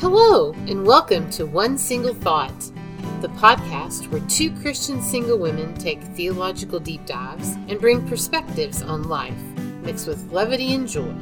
Hello, and welcome to One Single Thought, the podcast where two Christian single women take theological deep dives and bring perspectives on life, mixed with levity and joy.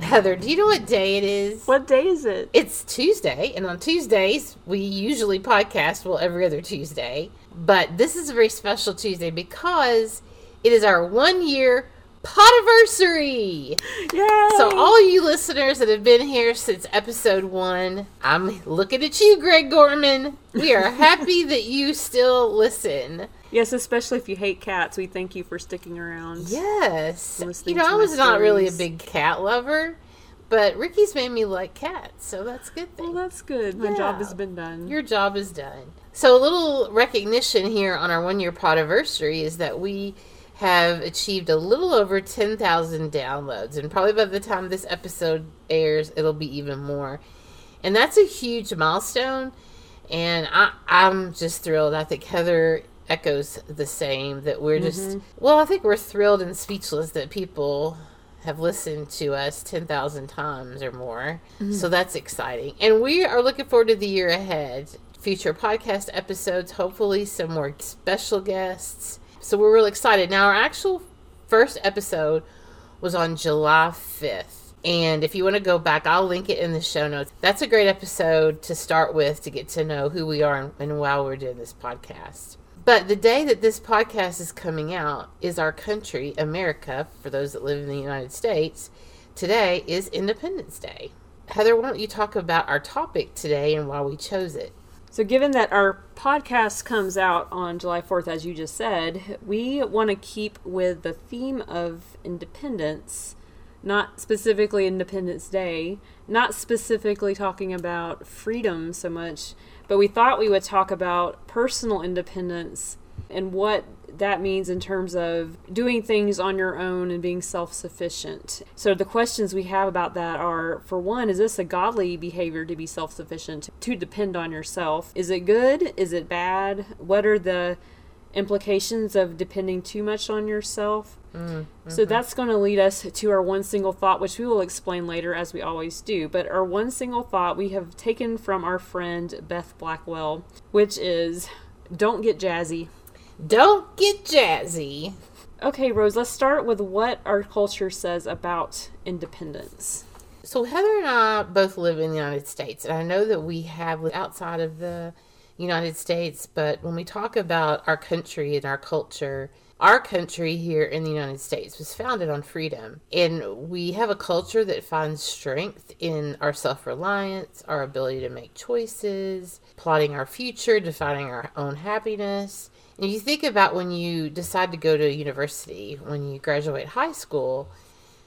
Heather, do you know what day it is? What day is it? It's Tuesday, and on Tuesdays, we usually podcast, well, every other Tuesday. But this is a very special Tuesday because it is our one year podiversary. Yay! So, all you listeners that have been here since episode one, I'm looking at you, Greg Gorman. We are happy that you still listen. Yes, especially if you hate cats, we thank you for sticking around. Yes. You know, I was not really a big cat lover, but Ricky's made me like cats, so that's good Well, that's good. My job has been done. Your job is done. So, a little recognition here on our one year podiversary is that we have achieved a little over 10,000 downloads, and probably by the time this episode airs, it'll be even more. And that's a huge milestone, and I, I'm just thrilled. I think Heather echoes the same that we're just, mm-hmm. well, I think we're thrilled and speechless that people have listened to us 10,000 times or more. Mm-hmm. So that's exciting. And we are looking forward to the year ahead. Future podcast episodes, hopefully, some more special guests. So we're really excited. Now, our actual first episode was on July 5th. And if you want to go back, I'll link it in the show notes. That's a great episode to start with to get to know who we are and, and why we're doing this podcast. But the day that this podcast is coming out is our country, America, for those that live in the United States. Today is Independence Day. Heather, why don't you talk about our topic today and why we chose it? So, given that our podcast comes out on July 4th, as you just said, we want to keep with the theme of independence, not specifically Independence Day, not specifically talking about freedom so much, but we thought we would talk about personal independence and what that means in terms of doing things on your own and being self sufficient. So, the questions we have about that are for one, is this a godly behavior to be self sufficient, to depend on yourself? Is it good? Is it bad? What are the implications of depending too much on yourself? Mm, so mm-hmm. that's going to lead us to our one single thought, which we will explain later as we always do. But our one single thought we have taken from our friend Beth Blackwell, which is don't get jazzy. Don't get jazzy. Okay, Rose, let's start with what our culture says about independence. So Heather and I both live in the United States, and I know that we have lived outside of the United States, but when we talk about our country and our culture, our country here in the United States was founded on freedom, and we have a culture that finds strength in our self-reliance, our ability to make choices, plotting our future, defining our own happiness. And you think about when you decide to go to university, when you graduate high school,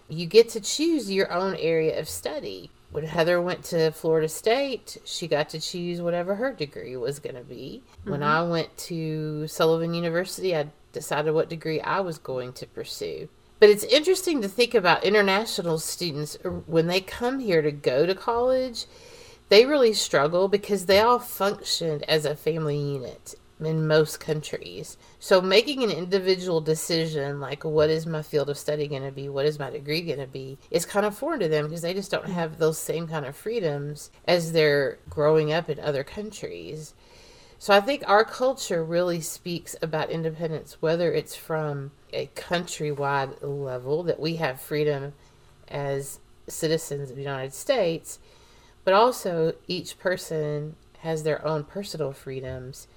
you get to choose your own area of study. When Heather went to Florida State, she got to choose whatever her degree was going to be. When I went to Sullivan University, I decided what degree I was going to pursue. But it's interesting to think about international students uh, when they come here to go to college, they really struggle because they all functioned as a family unit in most countries. So making an individual decision like what is my field of study going to be, what is my degree going to be, is kind of foreign to them because they just don't have those same kind of freedoms as they're growing up in other countries. So I think our culture really speaks about independence, whether it's from a countrywide level that we have freedom as citizens of the United States, but also each person has their own personal freedoms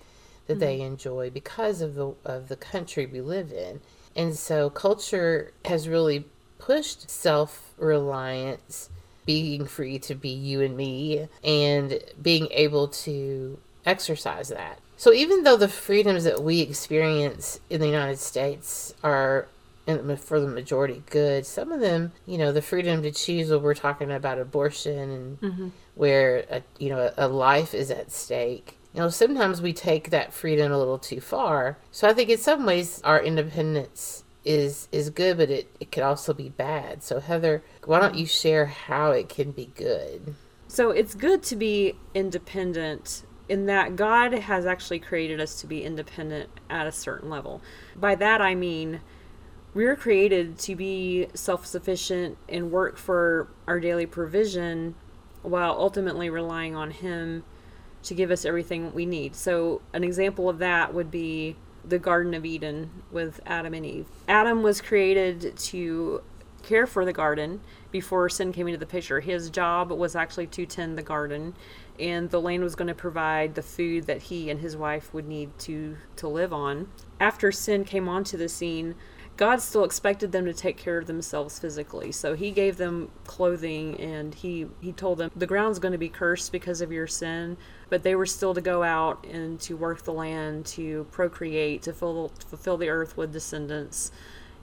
that they mm-hmm. enjoy because of the of the country we live in. And so culture has really pushed self-reliance, being free to be you and me and being able to exercise that. So even though the freedoms that we experience in the United States are for the majority good. Some of them, you know, the freedom to choose when we're talking about abortion and mm-hmm. where a, you know a life is at stake. You know, sometimes we take that freedom a little too far. So I think in some ways our independence is is good, but it, it could also be bad. So Heather, why don't you share how it can be good? So it's good to be independent in that God has actually created us to be independent at a certain level. By that I mean we're created to be self sufficient and work for our daily provision while ultimately relying on Him to give us everything we need. So, an example of that would be the Garden of Eden with Adam and Eve. Adam was created to care for the garden before sin came into the picture. His job was actually to tend the garden, and the land was going to provide the food that he and his wife would need to to live on. After sin came onto the scene, God still expected them to take care of themselves physically. So he gave them clothing and he he told them the ground's going to be cursed because of your sin, but they were still to go out and to work the land, to procreate, to fill, fulfill the earth with descendants.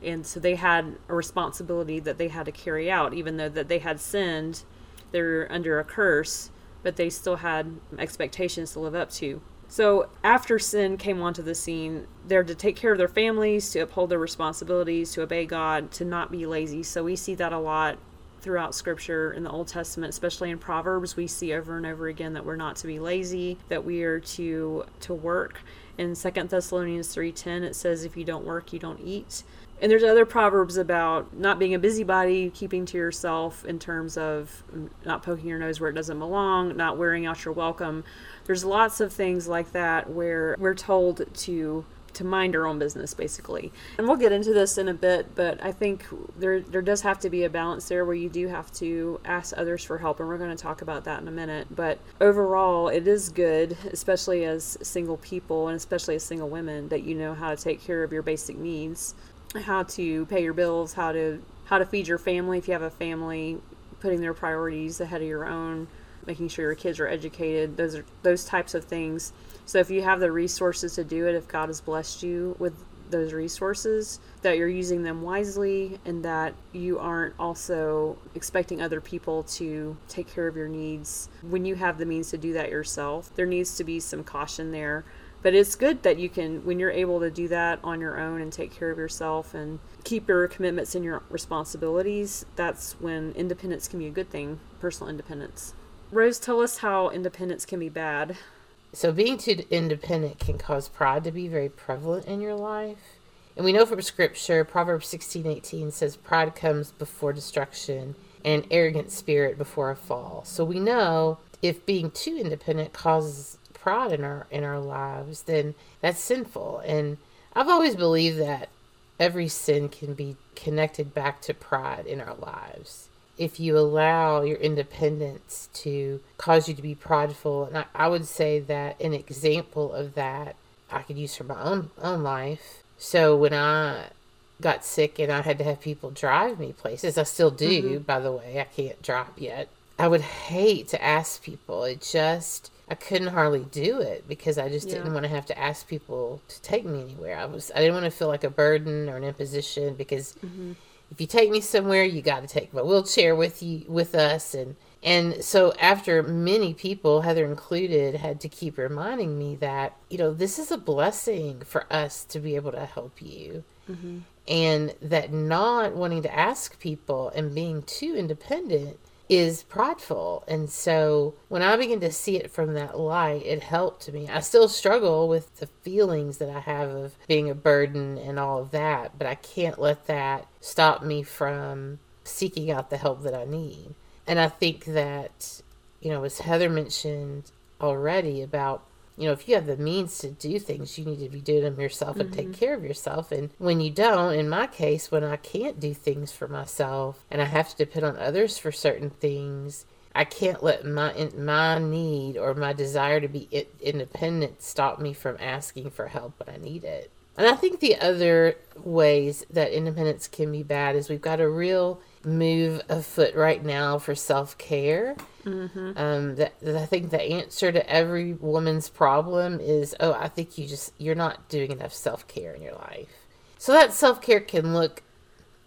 And so they had a responsibility that they had to carry out even though that they had sinned, they're under a curse, but they still had expectations to live up to. So after sin came onto the scene, they're to take care of their families, to uphold their responsibilities, to obey God, to not be lazy. So we see that a lot throughout scripture in the Old Testament, especially in Proverbs, we see over and over again that we're not to be lazy, that we are to to work. In Second Thessalonians 3:10 it says if you don't work, you don't eat. And there's other proverbs about not being a busybody, keeping to yourself in terms of not poking your nose where it doesn't belong, not wearing out your welcome. There's lots of things like that where we're told to to mind our own business basically. And we'll get into this in a bit, but I think there there does have to be a balance there where you do have to ask others for help and we're going to talk about that in a minute. But overall, it is good, especially as single people and especially as single women that you know how to take care of your basic needs, how to pay your bills, how to how to feed your family if you have a family, putting their priorities ahead of your own making sure your kids are educated those are those types of things. So if you have the resources to do it if god has blessed you with those resources that you're using them wisely and that you aren't also expecting other people to take care of your needs when you have the means to do that yourself there needs to be some caution there. But it's good that you can when you're able to do that on your own and take care of yourself and keep your commitments and your responsibilities that's when independence can be a good thing personal independence Rose, tell us how independence can be bad. So, being too independent can cause pride to be very prevalent in your life. And we know from scripture, Proverbs 16 18 says, Pride comes before destruction and an arrogant spirit before a fall. So, we know if being too independent causes pride in our in our lives, then that's sinful. And I've always believed that every sin can be connected back to pride in our lives if you allow your independence to cause you to be prideful. And I, I would say that an example of that I could use for my own own life. So when I got sick and I had to have people drive me places, I still do, mm-hmm. by the way. I can't drive yet. I would hate to ask people. It just I couldn't hardly do it because I just yeah. didn't want to have to ask people to take me anywhere. I was I didn't want to feel like a burden or an imposition because mm-hmm if you take me somewhere, you got to take my wheelchair with you with us and and so after many people, Heather included, had to keep reminding me that, you know, this is a blessing for us to be able to help you. Mm-hmm. And that not wanting to ask people and being too independent is prideful. And so when I begin to see it from that light, it helped me. I still struggle with the feelings that I have of being a burden and all of that, but I can't let that stop me from seeking out the help that I need. And I think that, you know, as Heather mentioned already about you know, if you have the means to do things, you need to be doing them yourself and mm-hmm. take care of yourself. And when you don't, in my case, when I can't do things for myself and I have to depend on others for certain things, I can't let my my need or my desire to be independent stop me from asking for help when I need it. And I think the other ways that independence can be bad is we've got a real move afoot right now for self care. Mm-hmm. Um, that, I think the answer to every woman's problem is, oh, I think you just you're not doing enough self care in your life. So that self care can look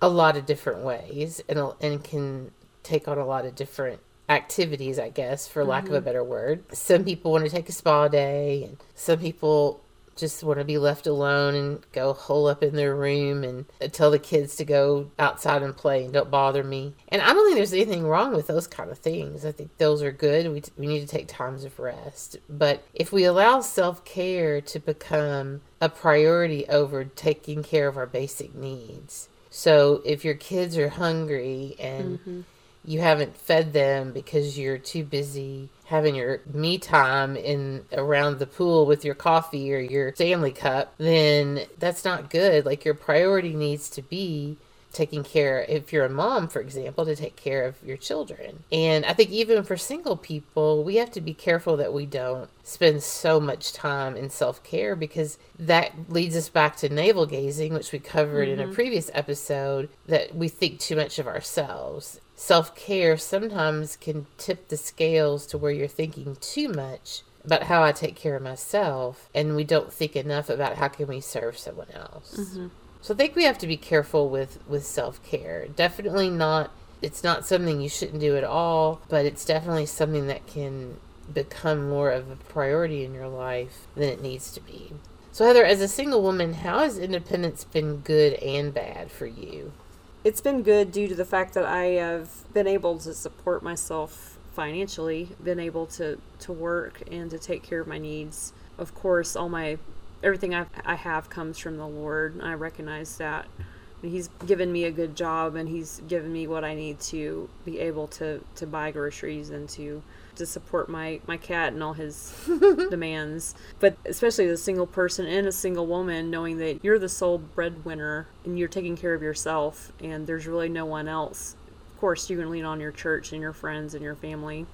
a lot of different ways and and can take on a lot of different activities, I guess, for lack mm-hmm. of a mm-hmm. better word. Some people want to take a spa day, and some people just want to be left alone and go hole up in their room and tell the kids to go outside and play and don't bother me. And I don't think there's anything wrong with those kind of things. I think those are good. We, we need to take times of rest. But if we allow self care to become a priority over taking care of our basic needs, so if your kids are hungry and mm-hmm you haven't fed them because you're too busy having your me time in around the pool with your coffee or your Stanley cup, then that's not good. Like your priority needs to be taking care if you're a mom for example to take care of your children and i think even for single people we have to be careful that we don't spend so much time in self-care because that leads us back to navel gazing which we covered mm-hmm. in a mm-hmm. previous episode that we think too much of ourselves self-care sometimes can tip the scales to where you're thinking too much about how I take care of myself and we don't think enough about how can we serve someone else. Mm-hmm. So I think we have to be careful with with self-care. Definitely not it's not something you shouldn't do at all, but it's definitely something that can become more of a priority in your life than it needs to be. So Heather, as a single woman, how has independence been good and bad for you? It's been good due to the fact that I have been able to support myself financially, been able to to work and to take care of my needs. Of course, all my everything I, I have comes from the Lord. I recognize that. He's given me a good job and he's given me what I need to be able to, to buy groceries and to to support my, my cat and all his demands. But especially as a single person and a single woman, knowing that you're the sole breadwinner and you're taking care of yourself and there's really no one else. Of course, you can lean on your church and your friends and your family.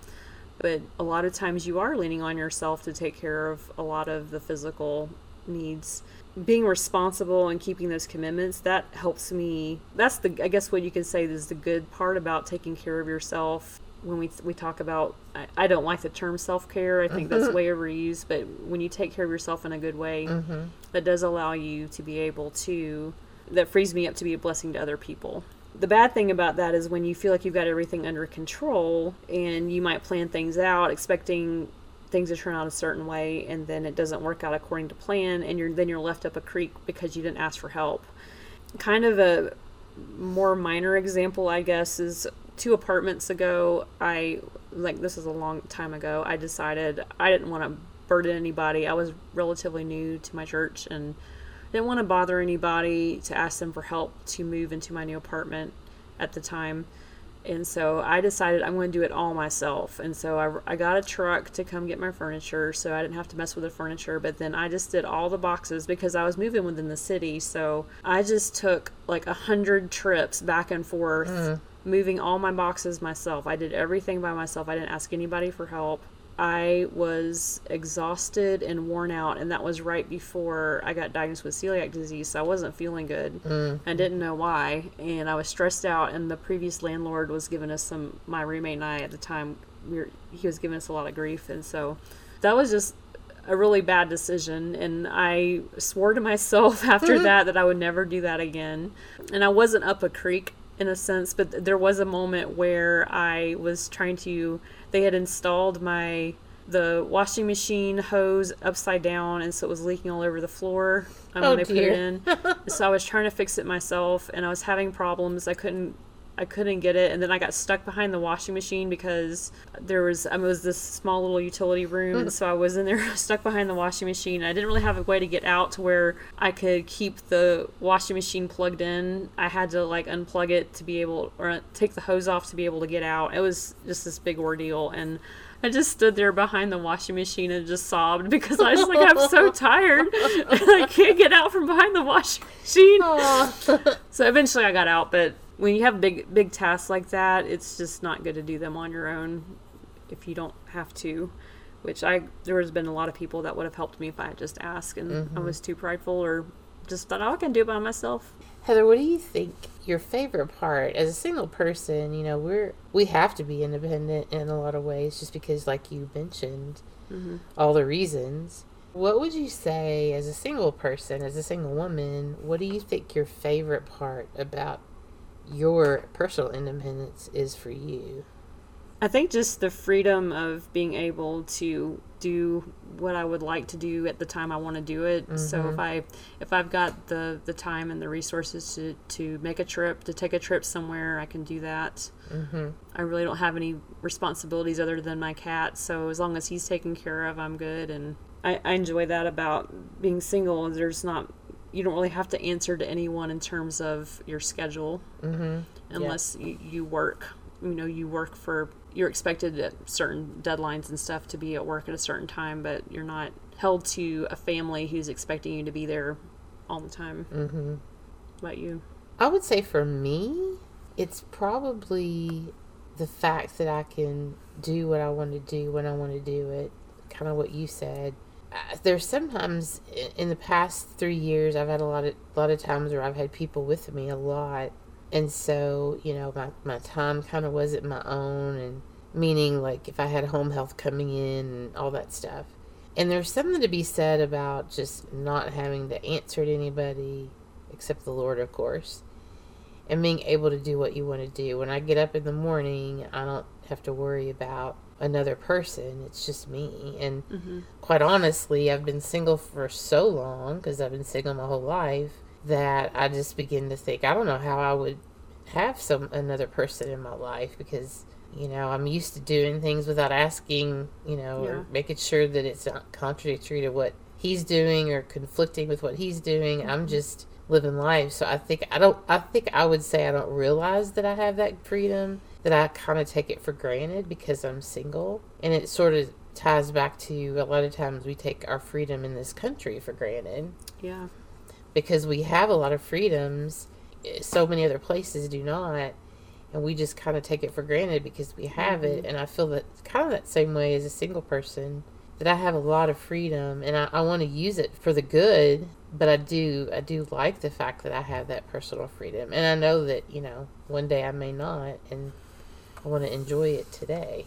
But a lot of times you are leaning on yourself to take care of a lot of the physical needs being responsible and keeping those commitments that helps me that's the i guess what you can say is the good part about taking care of yourself when we we talk about I, I don't like the term self-care i think that's mm-hmm. way overused but when you take care of yourself in a good way mm-hmm. that does allow you to be able to that frees me up to be a blessing to other people the bad thing about that is when you feel like you've got everything under control and you might plan things out expecting things to turn out a certain way and then it doesn't work out according to plan and you're then you're left up a creek because you didn't ask for help kind of a more minor example i guess is two apartments ago i like this is a long time ago i decided i didn't want to burden anybody i was relatively new to my church and didn't want to bother anybody to ask them for help to move into my new apartment at the time and so I decided I'm going to do it all myself. And so I, I got a truck to come get my furniture so I didn't have to mess with the furniture. But then I just did all the boxes because I was moving within the city. So I just took like a hundred trips back and forth, mm. Moving all my boxes myself. I did everything by myself. I didn't ask anybody for help. I was exhausted and worn out, and that was right before I got diagnosed with celiac disease. So I wasn't feeling good. Mm. I didn't know why, and I was stressed out. And the previous landlord was giving us some. My roommate and I at the time, we were, he was giving us a lot of grief, and so that was just a really bad decision. And I swore to myself after that that I would never do that again. And I wasn't up a creek in a sense, but there was a moment where I was trying to they had installed my the washing machine hose upside down and so it was leaking all over the floor um, oh, when they dear. put it in so i was trying to fix it myself and i was having problems i couldn't I couldn't get it, and then I got stuck behind the washing machine because there was it was this small little utility room, and mm. so I was in there stuck behind the washing machine. I didn't really have a way to get out to where I could keep the washing machine plugged in. I had to like unplug it to be able, or uh, take the hose off to be able to get out. It was just this big ordeal, and I just stood there behind the washing machine and just sobbed because I was like, I'm so tired. I can't get out from behind the washing machine. so eventually I got out, but when you have big big tasks like that, it's just not good to do them on your own if you don't have to. Which I there has been a lot of people that would have helped me if I had just asked, and mm-hmm. I was too prideful or just thought oh, I can do it by myself. Heather, what do you think your favorite part as a single person? You know, we're we have to be independent in a lot of ways, just because, like you mentioned, mm-hmm. all the reasons. What would you say as a single person, as a single woman? What do you think your favorite part about your personal independence is for you? I think just the freedom of being able to do what I would like to do at the time I want to do it. Mm-hmm. So if mm-hmm. I if I've got the the time and the resources to to make a trip, to take a trip somewhere, I can do that. Mm-hmm. I really don't have any responsibilities other than my cat, so as long as he's taken care of, I'm good. And I, I enjoy that about being single. There's not you don't really have to answer to anyone in terms of your schedule mm-hmm. unless you, you, work you know you work for you're expected at certain deadlines and stuff to be at work at a certain time, but you're not held to a family who's expecting you to be there all the time. Mm-hmm. About you, I would say for me, it's probably the fact that I can do what I want to do when I want to do it. Kind of what you said. Uh, there's sometimes in the past three years I've had a lot of lot of times where I've had people with me a lot, and so you know my my time kind of wasn't my own, and meaning like if I had home health coming in and all that stuff. And there's something to be said about just not having to answer to anybody except the Lord, of course and being able to do what you want to do. When I get up in the morning, I don't have to worry about another person. It's just me. And mm-hmm. quite honestly, I've been single for so long because I've been single my whole life that I just begin to think I don't know how I would have some another person in my life because you know I'm used to doing things without asking, you know, Yeah. or making sure that it's not contradictory to what he's doing or conflicting with what he's doing. I'm just living life. So I think I don't I think I would say I don't realize that I have that freedom, that I kind of take it for granted because I'm single. And it sort of ties back to a lot of times we take our freedom in this country for granted yeah, because we have a lot of freedoms eh, so many other places do not and we just kind of take it for granted because we have it and i feel that kind of that same way as a single person that i have a lot of freedom and i, I want to use it for the good but i do i do like the fact that i have that personal freedom and i know that you know one day i may not and i want to enjoy it today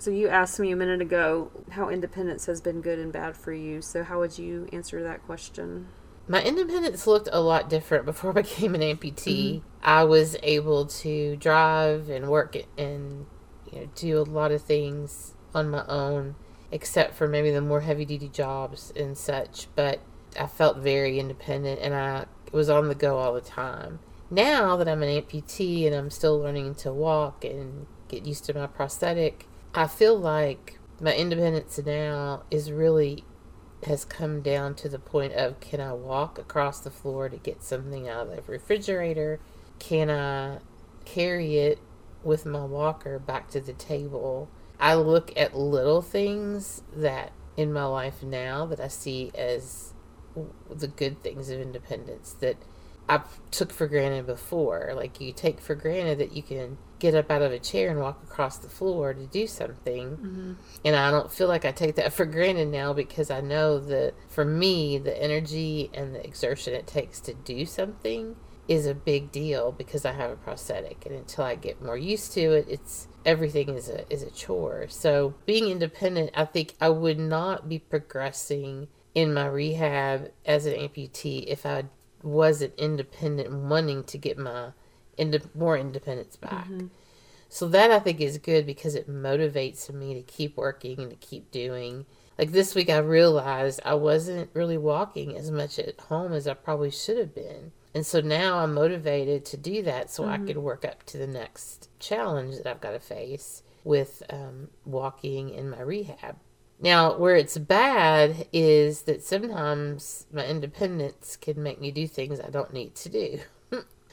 So you asked me a minute ago how independence has been good and bad for you. So how would you answer that question? My independence looked a lot different before I became an amputee. Mm-hmm. I was able to drive and work and you know do a lot of things on my own, except for maybe the more heavy duty jobs and such. But I felt very independent and I was on the go all the time. Now that I'm an amputee and I'm still learning to walk and get used to my prosthetic, I feel like my independence now is really has come down to the point of can I walk across the floor to get something out of the refrigerator? Can I carry it with my walker back to the table? I look at little things that in my life now that I see as the good things of independence that I took for granted before. Like you take for granted that you can get up out of a chair and walk across the floor to do something. Mm-hmm. And I don't feel like I take that for granted now because I know that for me, the energy and the exertion it takes to do something is a big deal because I have a prosthetic. And until I get more used to it, it's everything is a is a chore. So being independent, I think I would not be progressing in my rehab as an amputee if I wasn't independent wanting to get my ind- more independence back. So that I think is good because it motivates me to keep working and to keep doing. Like this week, I realized I wasn't really walking as much at home as I probably should have been. And so now I'm motivated to do that so I could work up to the next challenge that I've got to face with um, walking in my rehab. Now, where it's bad is that sometimes my independence can make me do things I don't need to do.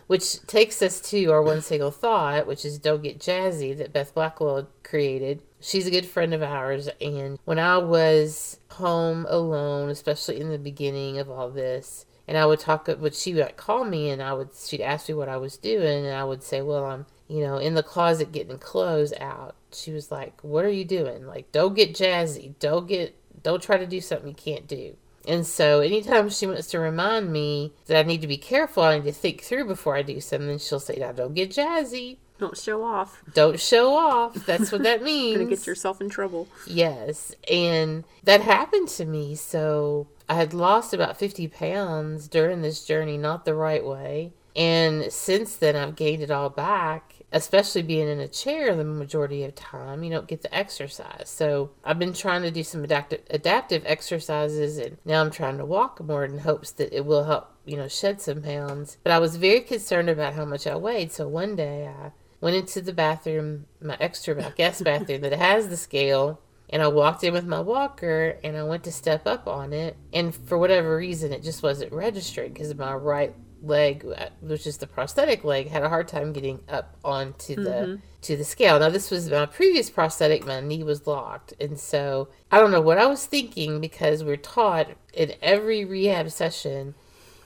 Which takes us to our one single thought, which is Don't Get Jazzy, that Beth Blackwell created. She's a good friend of ours. And when I was home alone, especially in the beginning of all this, and I would talk, would she would call me and I would, she'd ask me what I was doing. And I would say, Well, I'm, you know, in the closet getting clothes out. She was like, What are you doing? Like, don't get jazzy. Don't get, don't try to do something you can't do. And so anytime she wants to remind me that I need to be careful, I need to think through before I do something, she'll say, Now don't get jazzy. Don't show off. Don't show off. That's what that means. Gonna get yourself in trouble. Yes. And that happened to me. So I had lost about 50 pounds during this journey, not the right way. And since then, I've gained it all back, especially being in a chair the majority of time. You don't get the exercise. So I've been trying to do some adaptive, adaptive exercises, and now I'm trying to walk more in hopes that it will help, you know, shed some pounds. But I was very concerned about how much I weighed. So one day I went into the bathroom, my extra ba- guest bathroom that has the scale, and I walked in with my walker and I went to step up on it. And for whatever reason, it just wasn't registering because my right leg, uh, which is the prosthetic leg, had a hard time getting up onto the to the scale. Now this was my previous prosthetic; my knee was locked, and so I don't know what I was thinking because we're taught in every rehab session.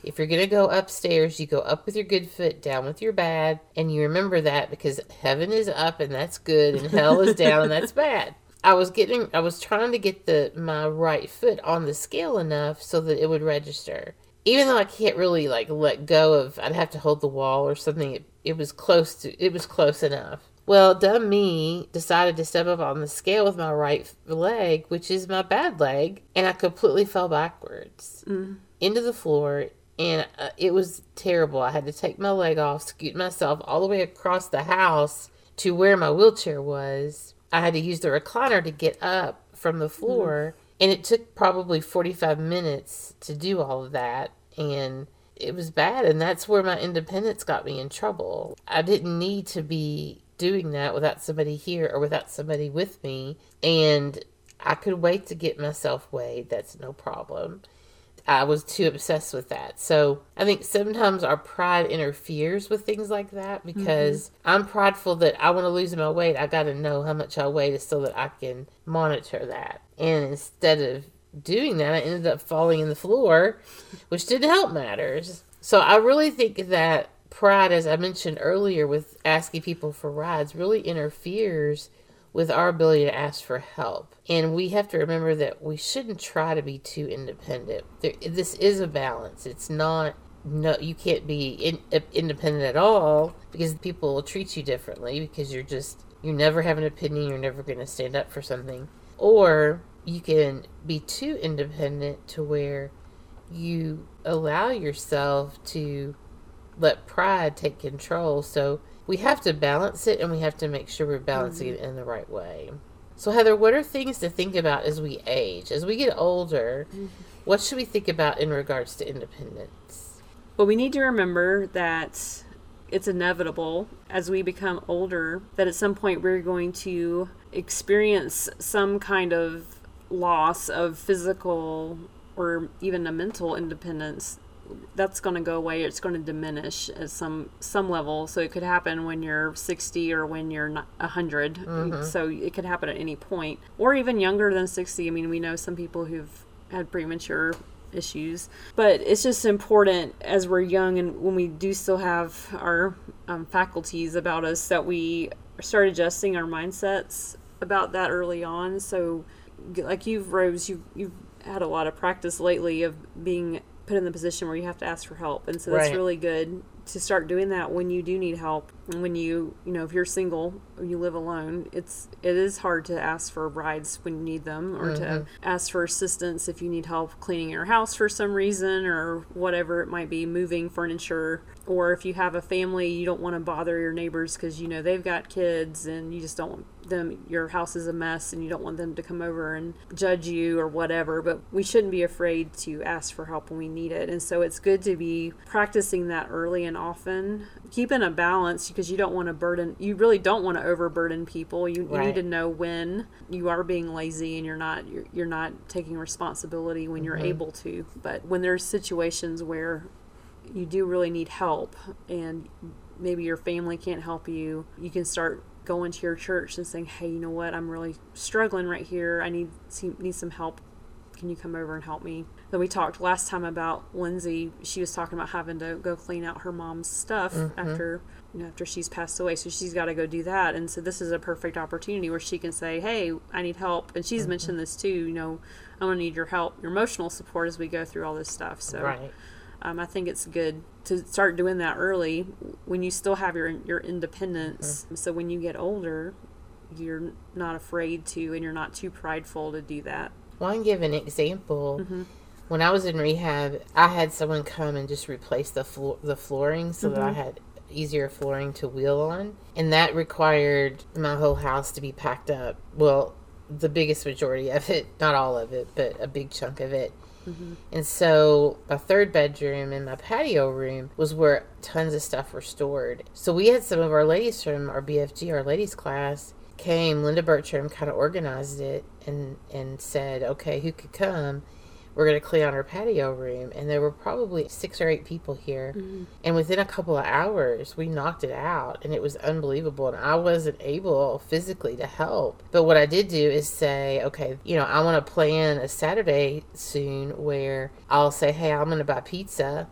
If you're going to go upstairs, you go up with your good foot, down with your bad, and you remember that because heaven is up and that's good, and hell is down and that's bad. I was getting, I was trying to get the my right foot on the scale enough so that it would register. Even though I can't really like let go of, I'd have to hold the wall or something. It, it was close to, it was close enough. Well, dumb me decided to step up on the scale with my right leg, which is my bad leg, and I completely fell backwards into the floor and uh, it was terrible. I had to take my leg off, scoot myself all the way across the house to where my wheelchair was. I had to use the recliner to get up from the floor, and it took probably 45 minutes to do all of that. And it was bad, and that's where my independence got me in trouble. I didn't need to be doing that without somebody here or without somebody with me, and I could wait to get myself weighed. That's no problem. I was too obsessed with that. So I think sometimes our pride interferes with things like that mm-hmm. because I'm prideful that I want to lose my weight. I got to know how much I weigh so that I can monitor that. And instead of doing that, I ended up falling in the floor, which didn't help matters. So I really think that pride, as I mentioned earlier, with asking people for rides, really interferes with our ability to ask for help. And we have to remember that we shouldn't try to be too independent. There, this is a balance. It's not no you can't be in, uh, independent at all because people will treat you differently because you're just you never have an opinion, you're never going to stand up for something. Or you can be too independent to where you allow yourself to let pride take control. So we have to balance it and we have to make sure we're balancing mm-hmm. it in the right way. So, Heather, what are things to think about as we age? As we get older, mm-hmm. what should we think about in regards to independence? Well, we need to remember that it's inevitable as we become older that at some point we're going to experience some kind of loss of physical or even a mental independence that's going to go away. It's going to diminish at some some level. So it could happen when you're 60 or when you're not 100 so it could happen at any point. Or even younger than 60 i mean we know some people who've had premature issues. But it's just important as we're young and when we do still have our um, faculties about us that we start adjusting our mindsets about that early on. So like you've rose you've, you've had a lot of practice lately of being put in the position where you have to ask for help. And so that's Right. really good to start doing that when you do need help. And when you you know if you're single or you live alone it's it is hard to ask for rides when you need them or to mm-hmm. ask for assistance if you need help cleaning your house for some reason or whatever it might be moving furniture. Or if you have a family you don't want to bother your neighbors because you know they've got kids and you just don't want them your house is a mess and you don't want them to come over and judge you or whatever but we shouldn't be afraid to ask for help when we need it. And so it's good to be practicing that early and often keeping a balance because you don't want to burden you really don't want to overburden people. You, you need to know when you are being lazy and you're not you're, you're not taking responsibility when you're mm-hmm. able to. But when there's situations where you do really need help and maybe your family can't help you you can start going to your church and saying hey you know what? I'm really struggling right here. I need need some help. Can you come over and help me? Then we talked last time about lindsay. She was talking about having to go clean out her mom's stuff mm-hmm. after you know after she's passed away. So she's got to go do that. And so this is a perfect opportunity where she can say hey i need help. And she's mm-hmm. mentioned this too you know i'm to need your help your emotional support as we go through all this stuff. So Right. Um, I think it's good to start doing that early when you still have your your independence. Mm-hmm. So when you get older, you're not afraid to, and you're not too prideful to do that. Well, I can give an example. Mm-hmm. When I was in rehab, I had someone come and just replace the floor, the flooring, so that I mm-hmm. had easier flooring to wheel on, and that required my whole house to be packed up. Well, the biggest majority of it, not all of it, but a big chunk of it. Mm-hmm. And so my third bedroom and my patio room was where tons of stuff were stored. So we had some of our ladies from our BFG, our ladies class, came. Linda Bertram kind of organized it and and said, okay, who could come? We're going to clean out our patio room. And there were probably six or eight people here. Mm-hmm. And within a couple of hours, we knocked it out. And it was unbelievable. And I wasn't able physically to help. But what I did do is say, okay, you know, I want to plan a Saturday soon where I'll say, hey, I'm going to buy pizza.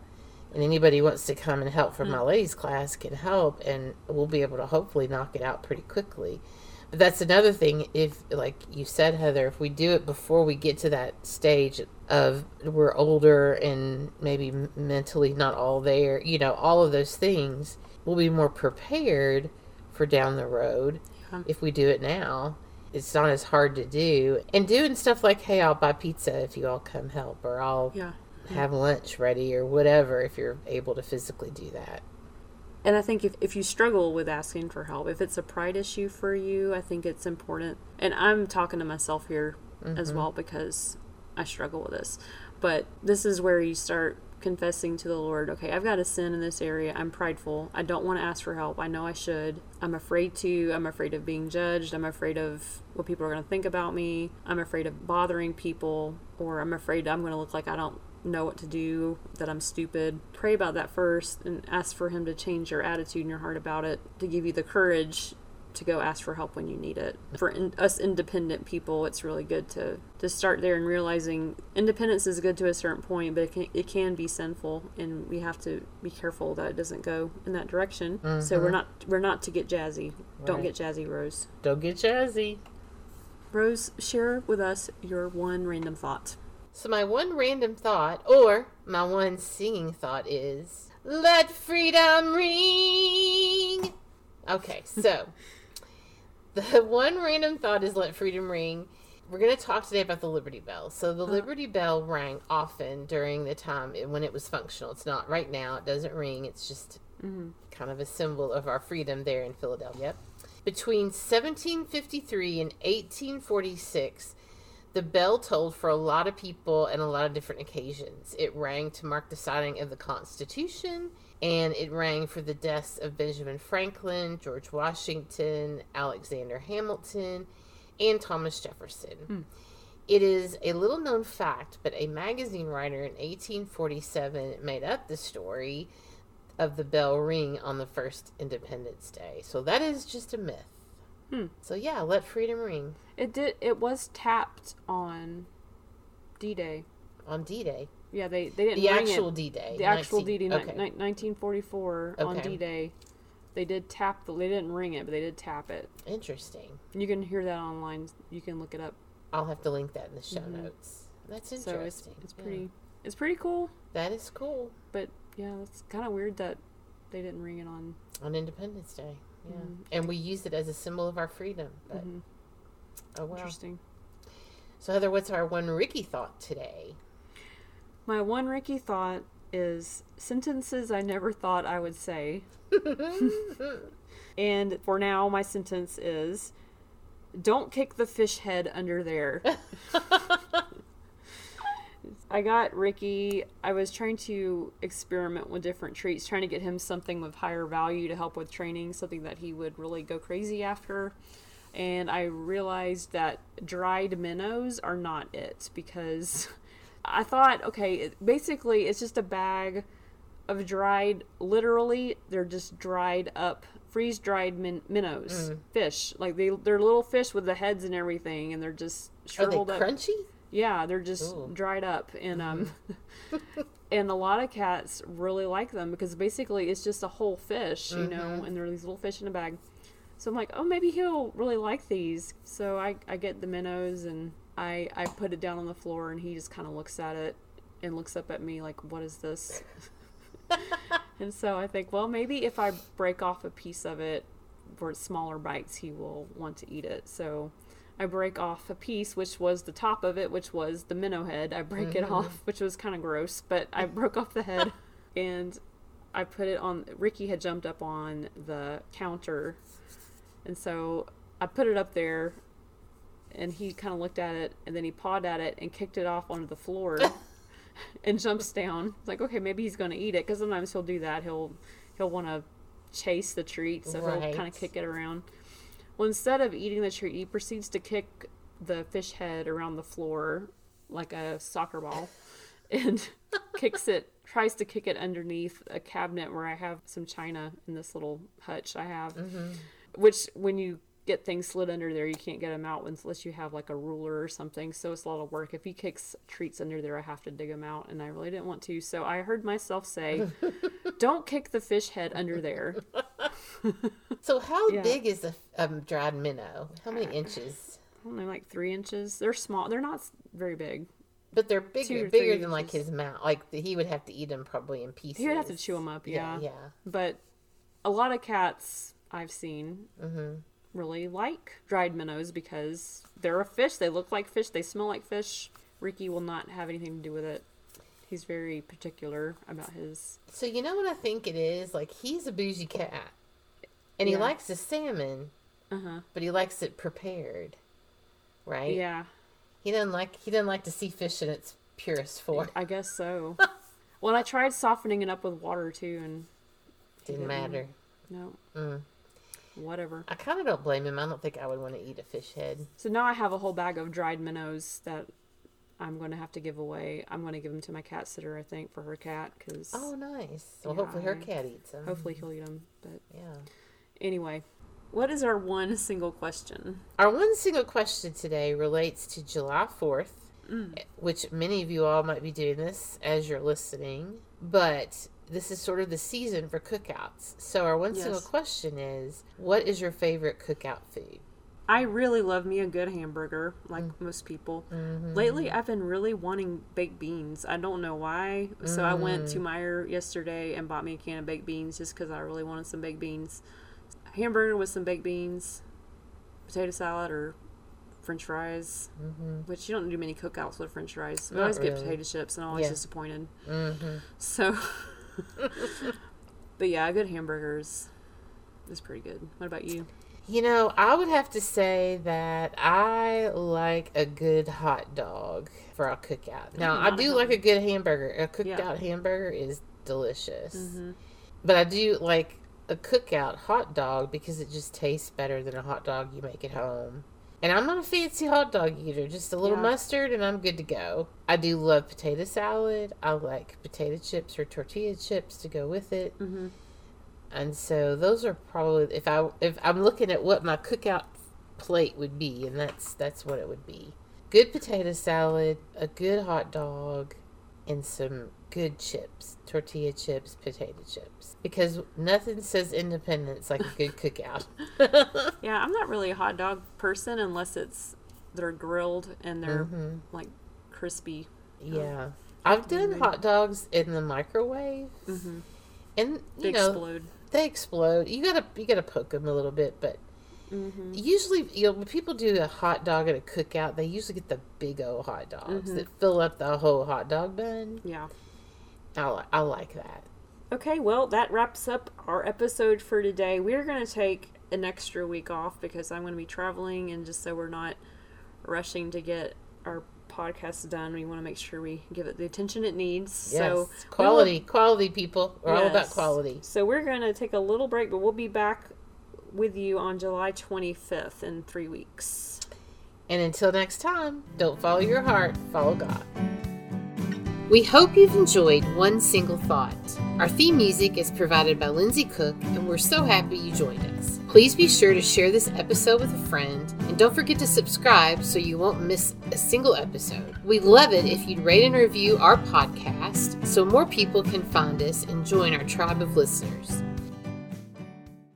And anybody wants to come and help from mm. my ladies class can help. And we'll be able to hopefully knock it out pretty quickly. That's another thing. If, like you said, Heather, if we do it before we get to that stage of we're older and maybe mentally not all there, you know, all of those things, we'll be more prepared for down the road Yeah. if we do it now. It's not as hard to do. And doing stuff like, hey, I'll buy pizza if you all come help, or I'll Yeah. have lunch ready, or whatever, if you're able to physically do that. And I think if, if you struggle with asking for help, if it's a pride issue for you, I think it's important. And I'm talking to myself here as mm-hmm. well because I struggle with this. But this is where you start confessing to the Lord, okay, I've got a sin in this area. I'm prideful. I don't want to ask for help. I know I should. I'm afraid to. I'm afraid of being judged. I'm afraid of what people are going to think about me. I'm afraid of bothering people, or I'm afraid I'm going to look like I don't know what to do, that I'm stupid. Pray about that first and ask for Him to change your attitude and your heart about it, to give you the courage to go ask for help when you need it. For in, us independent people, it's really good to to start there and realizing independence is good to a certain point, but it can, it can be sinful, and we have to be careful that it doesn't go in that direction. So we're mm-hmm. not we're not to get jazzy. Don't get jazzy, Rose. Don't get jazzy. Rose, share with us your one random thought. So my one random thought, or my one singing thought is, let freedom ring. Okay, so the one random thought is let freedom ring. We're going to talk today about the Liberty Bell. So the uh-huh. Liberty Bell rang often during the time when it was functional. It's not right now. It doesn't ring. It's just mm-hmm. kind of a symbol of our freedom there in Philadelphia. Between 1753 and 1846, the bell tolled for a lot of people and a lot of different occasions. It rang to mark the signing of the Constitution, and it rang for the deaths of Benjamin Franklin, George Washington, Alexander Hamilton, and Thomas Jefferson. Hmm. It is a little known fact, but a magazine writer in 1847 made up the story of the bell ring on the first Independence Day. So that is just a myth. Hmm. So yeah, let freedom ring It did. It was tapped on D-Day. on D-Day. Yeah, they they didn't The actual. D-Day. The actual D-Day, Okay. ni- 1944 on D-Day. They did tap the. They didn't ring it, but they did tap it. Interesting. You can hear that online. You can look it up. I'll have to link that in the show Mhm. notes. That's So it's interesting. it's Yeah. pretty it's pretty cool. That is cool But yeah, it's kind of weird that they didn't ring it on. on Independence Day. Yeah, and we use it as a symbol of our freedom. But Mhm. oh wow. Interesting. So Heather, what's our one Ricky thought today? My one Ricky thought is sentences I never thought I would say. And for now, my sentence is don't kick the fish head under there. I got Ricky. I was trying to experiment with different treats, trying to get him something with higher value to help with training, something that he would really go crazy after. And I realized that dried minnows are not it because I thought, okay, it, basically it's just a bag of dried, literally, they're just dried up, freeze dried min- minnows, mm. fish. Like they, they're little fish with the heads and everything, and they're just Are they shriveled up. crunchy? Yeah, they're just Ooh. dried up, and um, and a lot of cats really like them because basically it's just a whole fish, you know, and there are these little fish in a bag. So I'm like, oh, maybe he'll really like these. So I, I get the minnows and I I put it down on the floor, and he just kind of looks at it and looks up at me like, what is this? and so I think, well, maybe if I break off a piece of it for smaller bites, he will want to eat it. So I break off a piece, which was the top of it, which was the minnow head. I break it mm-hmm. off, which was kind of gross, but I broke off the head and I put it on. Ricky had jumped up on the counter, and so I put it up there. And he kind of looked at it, and then he pawed at it and kicked it off onto the floor, and jumps down. It's like, okay, maybe he's going to eat it because sometimes he'll do that. He'll he'll want to chase the treat, so he'll kind of kick it around. Well, instead of eating the treat, he proceeds to kick the fish head around the floor like a soccer ball and kicks it tries to kick it underneath a cabinet where I have some china in this little hutch I have. Mm-hmm. Which when you get things slid under there, you can't get them out unless you have like a ruler or something. So it's a lot of work. If he kicks treats under there, I have to dig them out, and I really didn't want to. So I heard myself say, "Don't kick the fish head under there." So how Yeah. big is a um, dried minnow? How many inches? I don't know, like three inches. They're small. They're not very big. But they're bigger, bigger than like his mouth. Like he would have to eat them probably in pieces. He would have to chew them up. Yeah. yeah. But a lot of cats I've seen Mm-hmm. really like dried minnows because they're a fish. They look like fish. They smell like fish. Ricky will not have anything to do with it. He's very particular about his. So you know what I think it is? Like he's a bougie cat, and he likes the salmon, Uh huh. but he likes it prepared, right? Yeah, He doesn't like he doesn't like to see fish in its purest form. I guess so. well, I tried softening it up with water too, and Didn't didn't. matter. no, Mm. whatever. I kind of don't blame him. I don't think I would want to eat a fish head. So now I have a whole bag of dried minnows that I'm going to have to give away. I'm going to give them to my cat sitter, I think, for her cat because Oh, nice. Well, Yeah, hopefully her cat eats them. hopefully he'll eat them. But Yeah. Anyway, what is our one single question? Our one single question today relates to July 4th, mm. which many of you all might be doing this as you're listening, but this is sort of the season for cookouts. So, our one single question is what is your favorite cookout food? I really love me a good hamburger, like mm. most people. Mm-hmm. Lately, I've been really wanting baked beans. I don't know why. So I went to mm. Meijer yesterday and bought me a can of baked beans just because I really wanted some baked beans. Hamburger with some baked beans, potato salad or French fries. Which you don't do many cookouts with French fries. We Not always get potato chips, and I'm always Yeah. disappointed. Mm-hmm. So, but yeah, good hamburgers is pretty good. What about you? You know, I would have to say that I like a good hot dog for a cookout. Now, I'm I do like a good hamburger. A cooked Yeah. out hamburger is delicious. Mm-hmm. But I do like a cookout hot dog because it just tastes better than a hot dog you make at home. And I'm not a fancy hot dog eater, just a little Yeah. mustard and I'm good to go. I do love potato salad. I like potato chips or tortilla chips to go with it. Mm-hmm. And so those are probably if I if I'm looking at what my cookout plate would be and that's that's what it would be. Good potato salad, a good hot dog, and some good chips, tortilla chips, potato chips. Because nothing says independence like a good cookout. Yeah, I'm not really a hot dog person unless it's they're grilled and they're Mhm. like crispy. Yeah. I've done Maybe. hot dogs in the microwave. Mm-hmm. And you They know, explode. they explode. You gotta you gotta poke them a little bit, but Mm-hmm. usually you know when people do a hot dog at a cookout, they usually get the big old hot dogs Mhm. that fill up the whole hot dog bun. Yeah. I I like that. Okay, well, that wraps up our episode for today. We're going to take an extra week off because I'm going to be traveling, and just so we're not rushing to get our podcast done, we want to make sure we give it the attention it needs. Yes, So, we will- quality, quality people. We're all about quality. So we're going to take a little break, but we'll be back with you on July 25th in three weeks. And until next time, don't follow your heart, follow God. We hope you've enjoyed One Single Thought. Our theme music is provided by Lindsay Cook, and we're so happy you joined us. Please be sure to share this episode with a friend, and don't forget to subscribe so you won't miss a single episode. We'd love it if you'd rate and review our podcast so more people can find us and join our tribe of listeners.